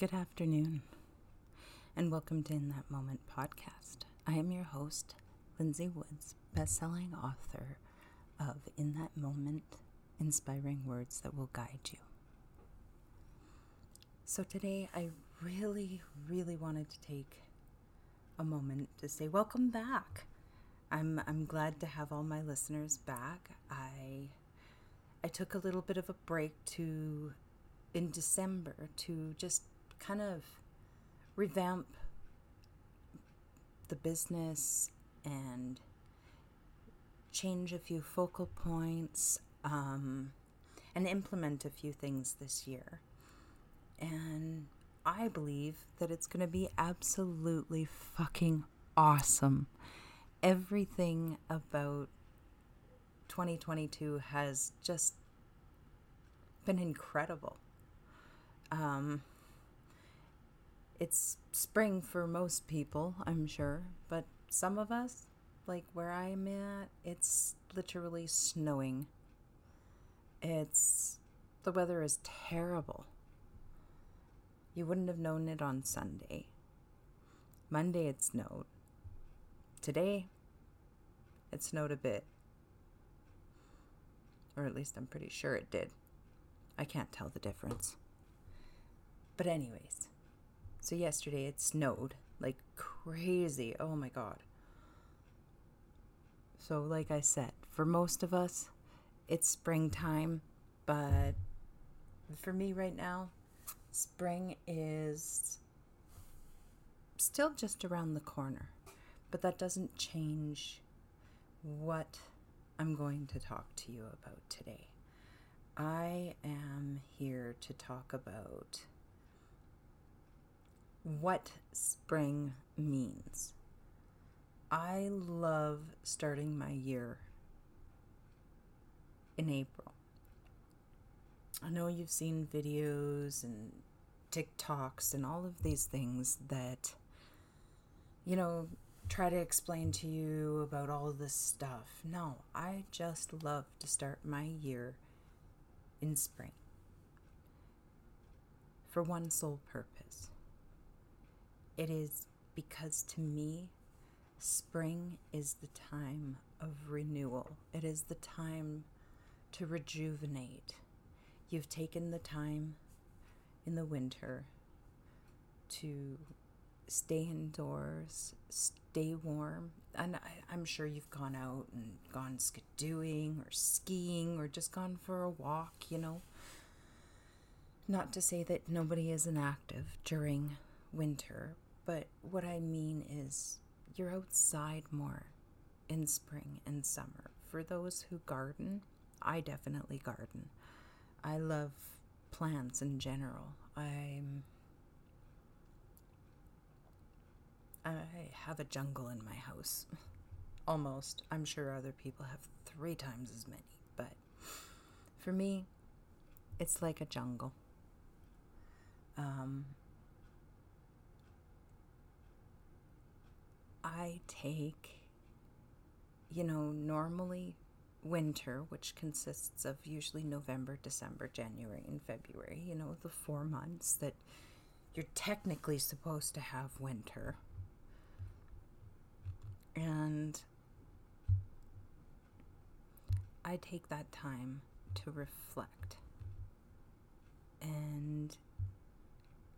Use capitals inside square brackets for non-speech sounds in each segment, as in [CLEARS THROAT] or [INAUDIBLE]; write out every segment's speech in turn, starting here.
Good afternoon, and welcome to In That Moment podcast. I am your host, Lindsay Woods, best-selling author of In That Moment: Inspiring Words That Will Guide You. So today, I really, really wanted to take a moment to say welcome back. I'm I'm glad to have all my listeners back. I I took a little bit of a break to in December to just kind of revamp the business and change a few focal points um, and implement a few things this year. And I believe that it's going to be absolutely fucking awesome. Everything about 2022 has just been incredible. Um, it's spring for most people, I'm sure, but some of us, like where I'm at, it's literally snowing. It's the weather is terrible. You wouldn't have known it on Sunday. Monday it snowed. Today it snowed a bit. Or at least I'm pretty sure it did. I can't tell the difference. But, anyways, so yesterday it snowed like crazy. Oh my god. So, like I said, for most of us, it's springtime, but for me right now, spring is still just around the corner. But that doesn't change what I'm going to talk to you about today. I am here to talk about what spring means. I love starting my year in April. I know you've seen videos and TikToks and all of these things that, you know, try to explain to you about all this stuff. No, I just love to start my year in spring for one sole purpose it is because to me, spring is the time of renewal. It is the time to rejuvenate. You've taken the time in the winter to stay indoors, stay warm. And I, am sure you've gone out and gone skidooing or skiing or just gone for a walk, you know. Not to say that nobody isn't active during winter, but what I mean is, you're outside more in spring and summer. For those who garden, I definitely garden. I love plants in general. I'm I have a jungle in my house. [LAUGHS] Almost. I'm sure other people have three times as many, but for me, it's like a jungle. Um, I take, you know, normally winter, which consists of usually November, December, January, and February, you know, the four months that you're technically supposed to have winter. And I take that time to reflect. And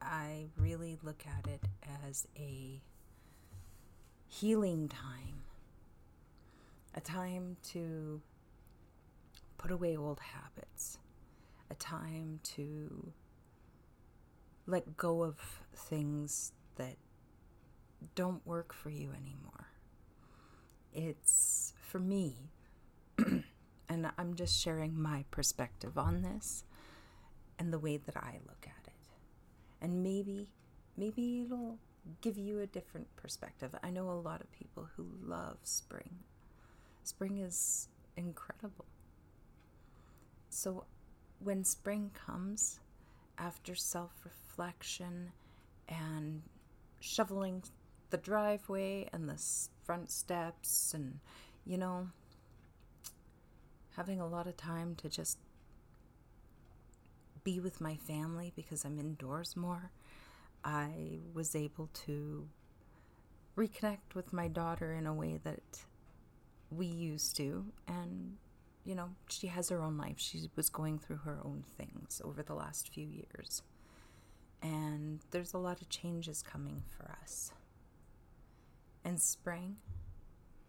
I really look at it as a healing time, a time to put away old habits, a time to let go of things that don't work for you anymore. It's for me, [CLEARS THROAT] and I'm just sharing my perspective on this and the way that I look at it. And maybe, maybe it'll give you a different perspective. I know a lot of people who love spring. Spring is incredible. So, when spring comes, after self reflection and shoveling the driveway and the front steps, and you know, having a lot of time to just be with my family because I'm indoors more, I was able to reconnect with my daughter in a way that we used to. And, you know, she has her own life. She was going through her own things over the last few years. And there's a lot of changes coming for us. And spring,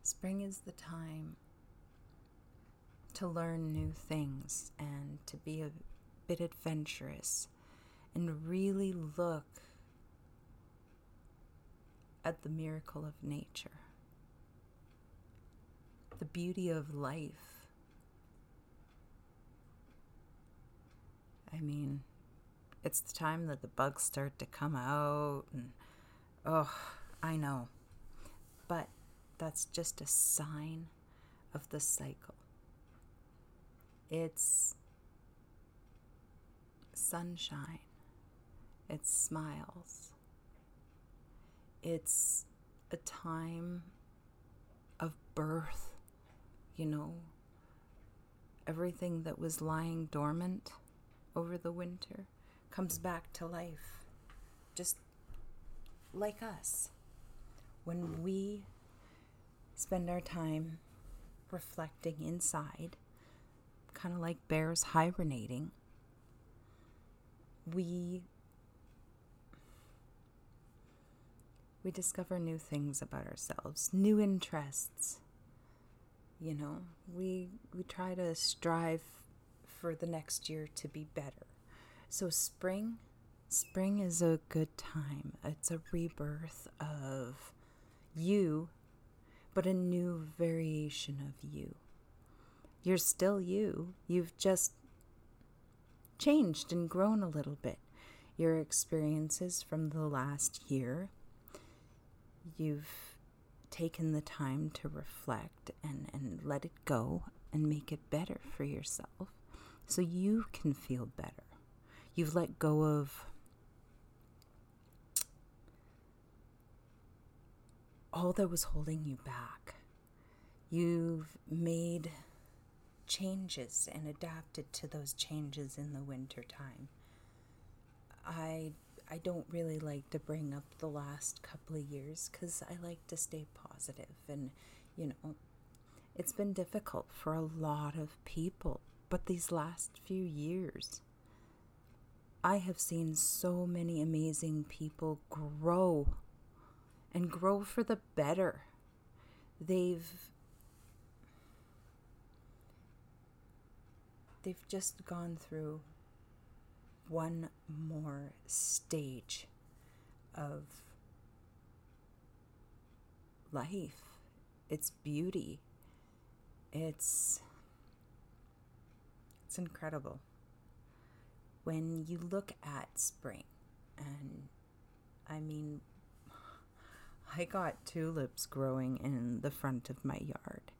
spring is the time to learn new things and to be a bit adventurous and really look at the miracle of nature, the beauty of life. I mean, it's the time that the bugs start to come out, and oh, I know. But that's just a sign of the cycle. It's sunshine, it's smiles, it's a time of birth, you know, everything that was lying dormant over the winter comes back to life, just like us. When we spend our time reflecting inside, kind of like bears hibernating, we we discover new things about ourselves, new interests. You know, we we try to strive for the next year to be better. So spring spring is a good time. It's a rebirth of you, but a new variation of you. You're still you. You've just changed and grown a little bit. Your experiences from the last year you've taken the time to reflect and, and let it go and make it better for yourself so you can feel better. You've let go of all that was holding you back. You've made changes and adapted to those changes in the winter time. I I don't really like to bring up the last couple of years because I like to stay positive and, you know, it's been difficult for a lot of people. But these last few years, I have seen so many amazing people grow and grow for the better. They've they've just gone through one more stage of life. It's beauty. It's it's incredible. When you look at spring and I mean [SIGHS] I got tulips growing in the front of my yard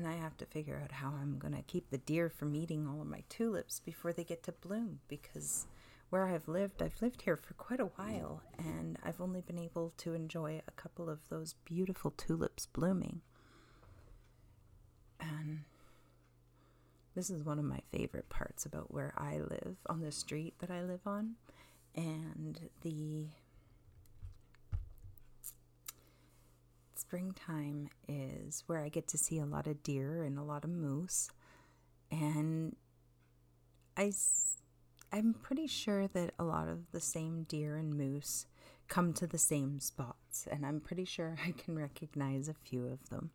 and I have to figure out how I'm going to keep the deer from eating all of my tulips before they get to bloom because where I've lived, I've lived here for quite a while and I've only been able to enjoy a couple of those beautiful tulips blooming. And this is one of my favorite parts about where I live on the street that I live on and the springtime is where I get to see a lot of deer and a lot of moose. And I, I'm pretty sure that a lot of the same deer and moose come to the same spots. And I'm pretty sure [LAUGHS] I can recognize a few of them.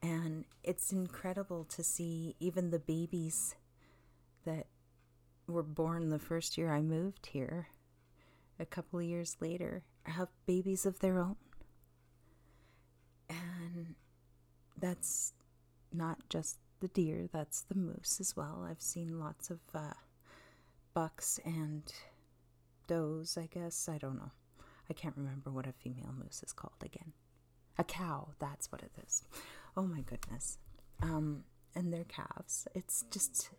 And it's incredible to see even the babies that were born the first year I moved here, a couple of years later, have babies of their own that's not just the deer, that's the moose as well. I've seen lots of uh, bucks and does, I guess. I don't know. I can't remember what a female moose is called again. A cow, that's what it is. Oh my goodness. Um, and their calves. It's just,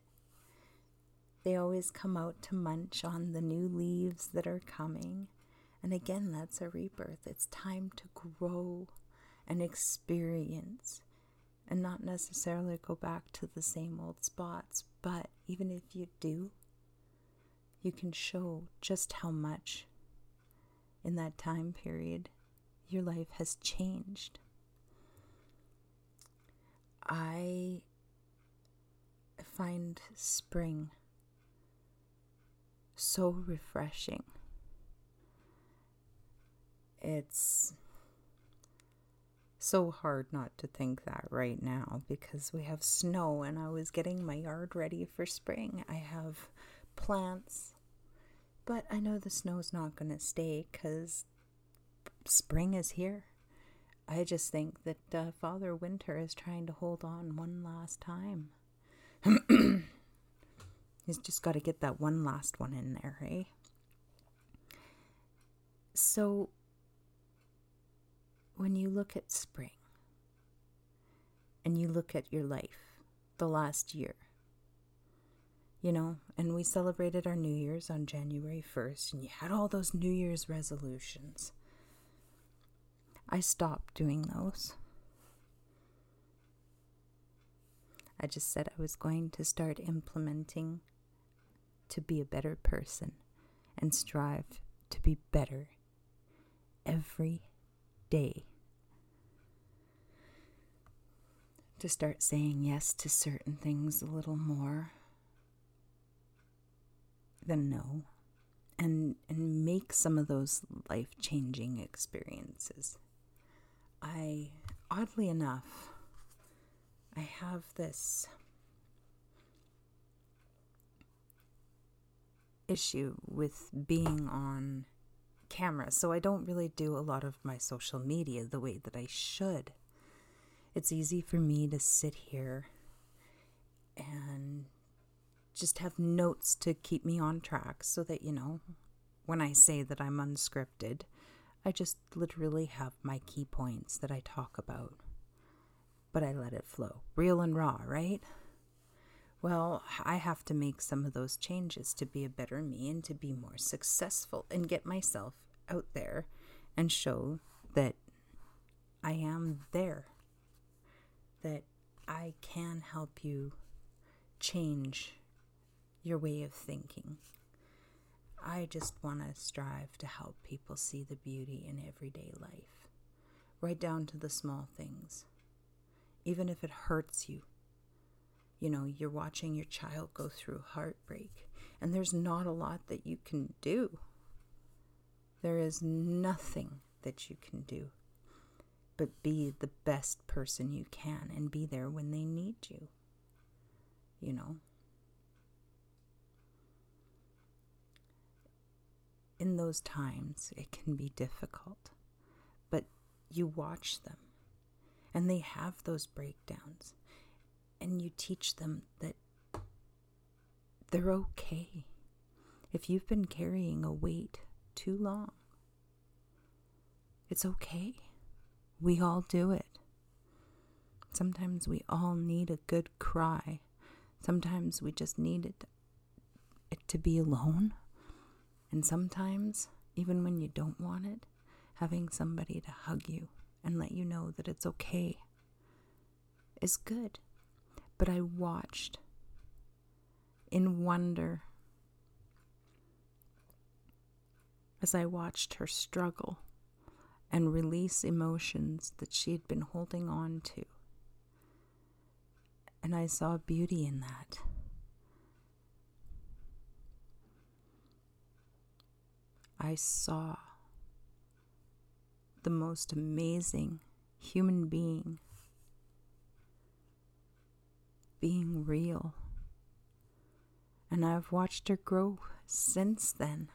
they always come out to munch on the new leaves that are coming. And again, that's a rebirth. It's time to grow and experience and not necessarily go back to the same old spots. But even if you do, you can show just how much in that time period your life has changed. I find spring so refreshing. It's so hard not to think that right now because we have snow and I was getting my yard ready for spring. I have plants, but I know the snow's not going to stay because spring is here. I just think that uh, Father Winter is trying to hold on one last time. [CLEARS THROAT] He's just got to get that one last one in there, eh? So, when you look at spring and you look at your life the last year, you know, and we celebrated our New Year's on January 1st, and you had all those New Year's resolutions. I stopped doing those. I just said I was going to start implementing to be a better person and strive to be better every day. To start saying yes to certain things a little more than no. And, and make some of those life changing experiences. I, oddly enough, I have this issue with being on camera, so I don't really do a lot of my social media the way that I should. It's easy for me to sit here and just have notes to keep me on track so that, you know, when I say that I'm unscripted, I just literally have my key points that I talk about. But I let it flow. Real and raw, right? Well, I have to make some of those changes to be a better me and to be more successful and get myself out there and show that I am there, that I can help you change your way of thinking. I just want to strive to help people see the beauty in everyday life, right down to the small things, even if it hurts you you know, you're watching your child go through heartbreak, and there's not a lot that you can do. There is nothing that you can do but be the best person you can and be there when they need you. You know? In those times, it can be difficult, but you watch them and they have those breakdowns and you teach them that they're okay. If you've been carrying a weight too long, it's okay. We all do it. Sometimes we all need a good cry. Sometimes we just need it, it to be alone. And sometimes, even when you don't want it, having somebody to hug you and let you know that it's okay is good but I watched in wonder as I watched her struggle and release emotions that she had been holding on to. And I saw beauty in that. I saw the most amazing human being being real. And I've watched her grow since then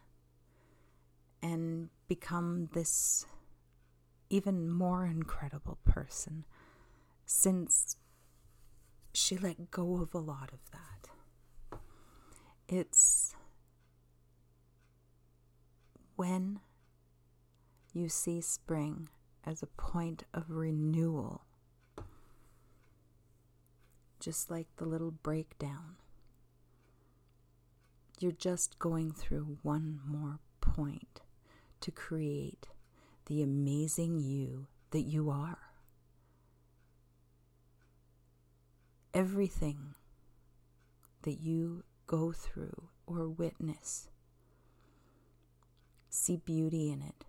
and become this even more incredible person since she let go of a lot of that. It's when you see spring as a point of renewal just like the little breakdown. You're just going through one more point to create the amazing you that you are. Everything that you go through or witness See beauty in it.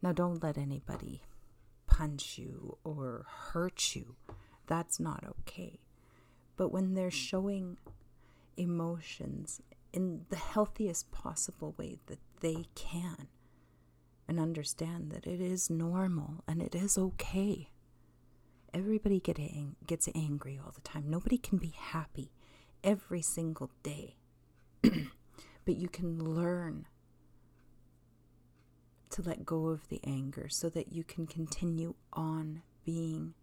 Now, don't let anybody punch you or hurt you. That's not okay. But when they're showing emotions in the healthiest possible way that they can, and understand that it is normal and it is okay. Everybody get ang- gets angry all the time. Nobody can be happy every single day. [CLEARS THROAT] but you can learn to let go of the anger so that you can continue on being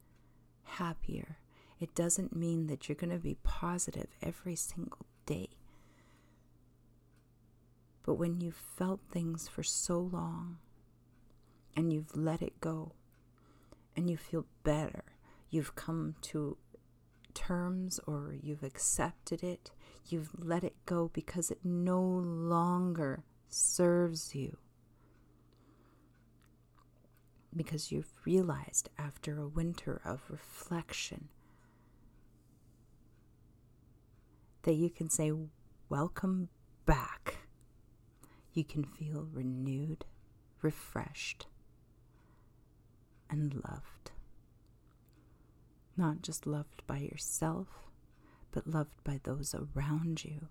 happier. It doesn't mean that you're going to be positive every single day. But when you've felt things for so long and you've let it go and you feel better, you've come to terms or you've accepted it, you've let it go because it no longer serves you. Because you've realized after a winter of reflection that you can say, Welcome back. You can feel renewed, refreshed, and loved. Not just loved by yourself, but loved by those around you.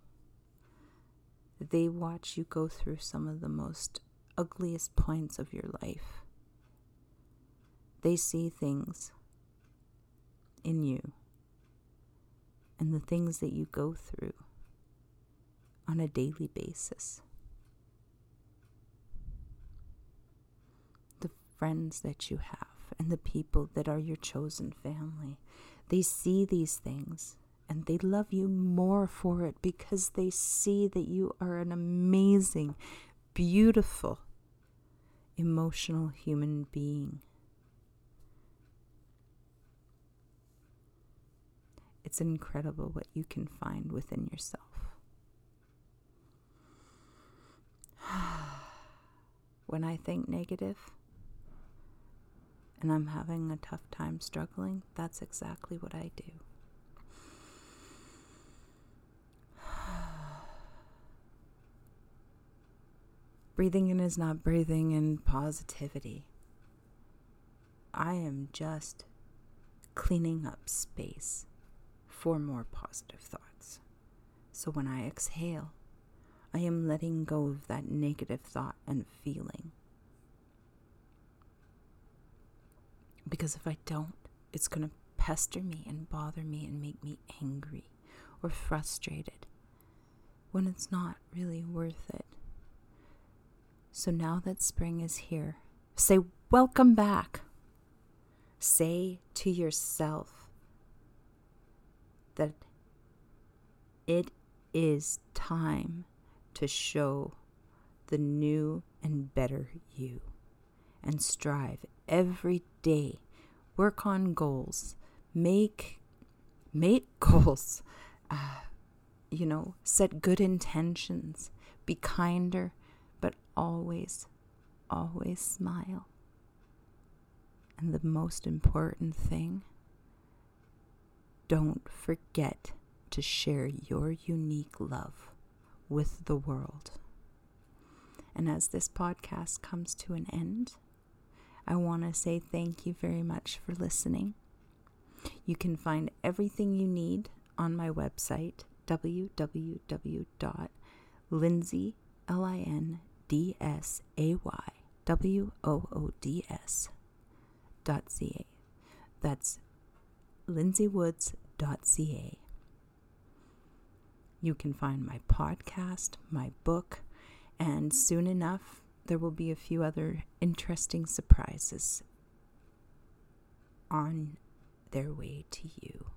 They watch you go through some of the most ugliest points of your life. They see things in you and the things that you go through on a daily basis. The friends that you have and the people that are your chosen family, they see these things and they love you more for it because they see that you are an amazing, beautiful, emotional human being. It's incredible what you can find within yourself. [SIGHS] when I think negative and I'm having a tough time struggling, that's exactly what I do. [SIGHS] breathing in is not breathing in positivity. I am just cleaning up space for more positive thoughts. So when I exhale, I am letting go of that negative thought and feeling. Because if I don't, it's going to pester me and bother me and make me angry or frustrated when it's not really worth it. So now that spring is here, say, Welcome back. Say to yourself, that it is time to show the new and better you and strive every day work on goals make make [LAUGHS] goals uh, you know set good intentions be kinder but always always smile. And the most important thing don't forget to share your unique love with the world. And as this podcast comes to an end, I want to say thank you very much for listening. You can find everything you need on my website, www.lindsay, L-I-N-D-S-A-Y, W-O-O-D-S dot C-A. That's lindsaywoods.ca. You can find my podcast, my book, and soon enough, there will be a few other interesting surprises on their way to you.